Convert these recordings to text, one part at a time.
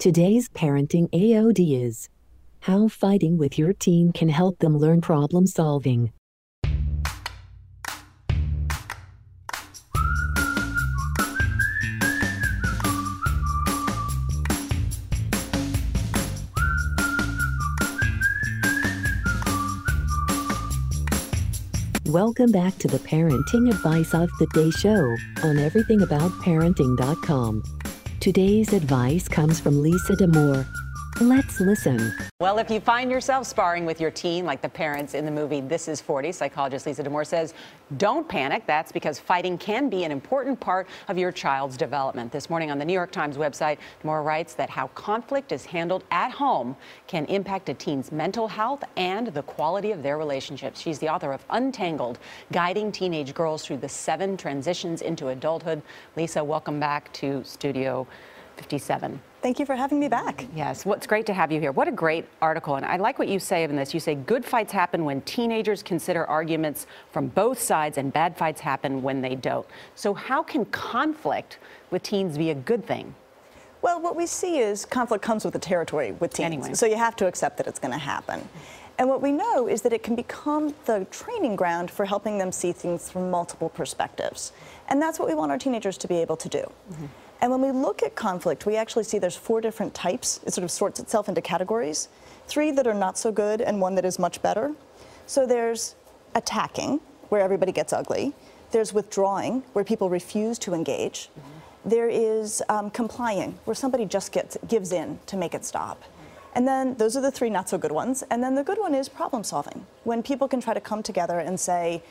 Today's parenting AOD is how fighting with your teen can help them learn problem solving. Welcome back to the Parenting Advice of the Day show on everythingaboutparenting.com. Today's advice comes from Lisa Damour, Let's listen. Well, if you find yourself sparring with your teen, like the parents in the movie This is 40, psychologist Lisa Damour says, don't panic. That's because fighting can be an important part of your child's development. This morning on the New York Times website, Damour writes that how conflict is handled at home can impact a teen's mental health and the quality of their relationships. She's the author of Untangled, guiding teenage girls through the seven transitions into adulthood. Lisa, welcome back to Studio 57. Thank you for having me back. Yes, what's great to have you here. What a great article. And I like what you say in this. You say good fights happen when teenagers consider arguments from both sides, and bad fights happen when they don't. So, how can conflict with teens be a good thing? Well, what we see is conflict comes with the territory with teens. Anyway. So, you have to accept that it's going to happen. And what we know is that it can become the training ground for helping them see things from multiple perspectives. And that's what we want our teenagers to be able to do. Mm-hmm. And when we look at conflict, we actually see there's four different types. It sort of sorts itself into categories. Three that are not so good and one that is much better. So there's attacking, where everybody gets ugly. There's withdrawing, where people refuse to engage. There is um, complying, where somebody just gets, gives in to make it stop. And then those are the three not so good ones. And then the good one is problem solving, when people can try to come together and say,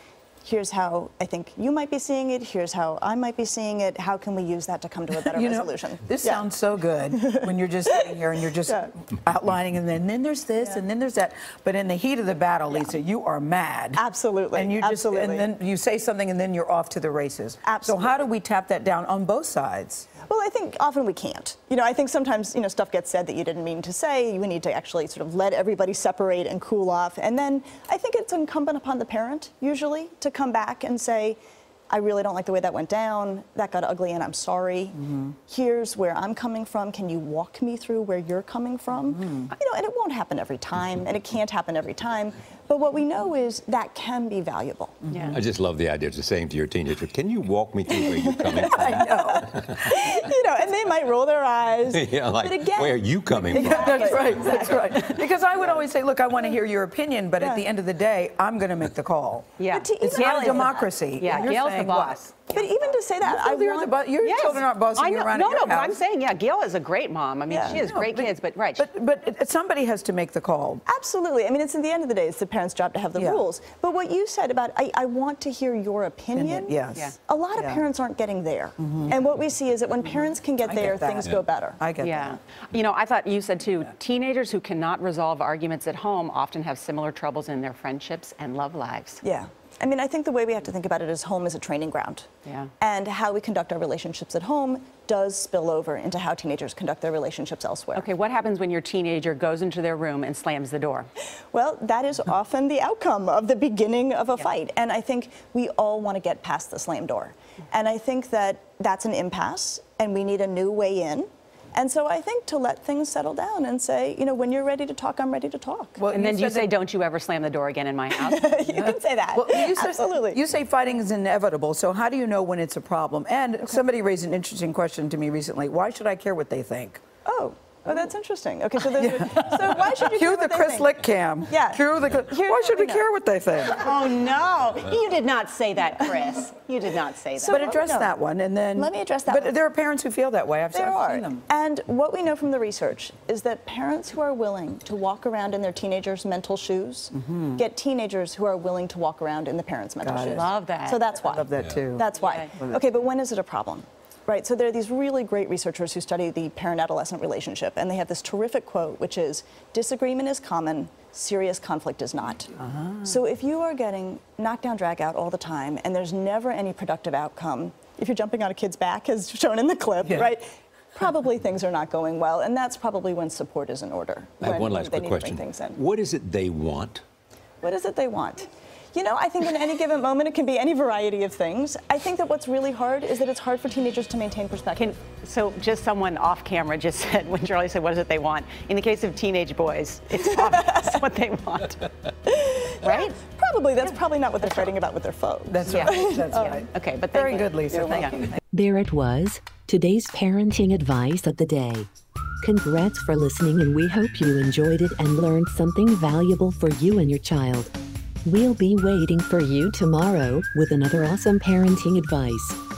here's how I think you might be seeing it, here's how I might be seeing it, how can we use that to come to a better you resolution? Know, this yeah. sounds so good when you're just sitting here and you're just yeah. outlining, and then, and then there's this, yeah. and then there's that. But in the heat of the battle, Lisa, you are mad. Absolutely. And you just, Absolutely. and then you say something, and then you're off to the races. Absolutely. So how do we tap that down on both sides? Well, I think often we can't. You know, I think sometimes, you know, stuff gets said that you didn't mean to say. We need to actually sort of let everybody separate and cool off. And then I think it's incumbent upon the parent, usually, to come back and say, I really don't like the way that went down. That got ugly, and I'm sorry. Mm-hmm. Here's where I'm coming from. Can you walk me through where you're coming from? Mm-hmm. You know, and it won't happen every time, and it can't happen every time. But what we know is that can be valuable. Yeah. I just love the idea of saying to your teenager, "Can you walk me through where you're coming from?" I know. you know, and they might roll their eyes. yeah, like, again, where are you coming from? That's right. That's right. Because I would always say, "Look, I want to hear your opinion, but yeah. at the end of the day, I'm going to make the call." Yeah, it's not a democracy. Yeah, Gayle's the boss. But even to say that, I want, the your yes. children aren't bossing you around. No, no, but I'm saying, yeah, Gayle is a great mom. I mean, yeah. she has no, great but, kids, but right. But but somebody has to make the call. Absolutely. I mean, it's at the end of the day, it's the parents' job to have the yeah. rules. But what you said about, I, I want to hear your opinion. yes. Yeah. A lot of parents aren't getting there. Mm-hmm. And what we see is that when parents can get there, get things go better. I get yeah. that. You know, I thought you said too, teenagers who cannot resolve arguments at home often have similar troubles in their friendships and love lives. Yeah. I mean, I think the way we have to think about it is home is a training ground. Yeah. And how we conduct our relationships at home does spill over into how teenagers conduct their relationships elsewhere. Okay, what happens when your teenager goes into their room and slams the door? Well, that is often the outcome of the beginning of a yeah. fight. And I think we all want to get past the slam door. And I think that that's an impasse, and we need a new way in. And so I think to let things settle down and say, you know, when you're ready to talk, I'm ready to talk. Well, and then you say, don't you ever slam the door again in my house? you can say that. Well, you Absolutely. Say, you say fighting is inevitable. So how do you know when it's a problem? And okay. somebody raised an interesting question to me recently. Why should I care what they think? Oh. Oh, that's interesting. Okay, so, yeah. so why should you cue the Chris think? Licht cam? Yeah. Cue the. why should we know. care what they think? Oh no, you did not say that, Chris. You did not say that. So, but address no. that one, and then. Let me address that. But one. there are parents who feel that way. I've, there I've are. seen them. And what we know from the research is that parents who are willing to walk around in their teenagers' mental shoes mm-hmm. get teenagers who are willing to walk around in the parents' mental Got shoes. It. Love that. So that's why. I love that too. That's why. Yeah. Okay, but when is it a problem? Right, so there are these really great researchers who study the parent adolescent relationship, and they have this terrific quote, which is disagreement is common, serious conflict is not. Uh-huh. So if you are getting knocked down, drag out all the time, and there's never any productive outcome, if you're jumping on a kid's back, as shown in the clip, yeah. right? Probably things are not going well, and that's probably when support is in order. I have one last quick question. What is it they want? What is it they want? You know, I think in any given moment it can be any variety of things. I think that what's really hard is that it's hard for teenagers to maintain perspective. Can, so just someone off camera just said when Charlie said, "What is it they want?" In the case of teenage boys, it's obvious what they want, right? Probably that's probably not what they're fighting about with their phone. That's Yeah. right. That's right. Okay, but Very you. good, Lisa. You're Thank you. There it was, today's parenting advice of the day. Congrats for listening, and we hope you enjoyed it and learned something valuable for you and your child. We'll be waiting for you tomorrow with another awesome parenting advice.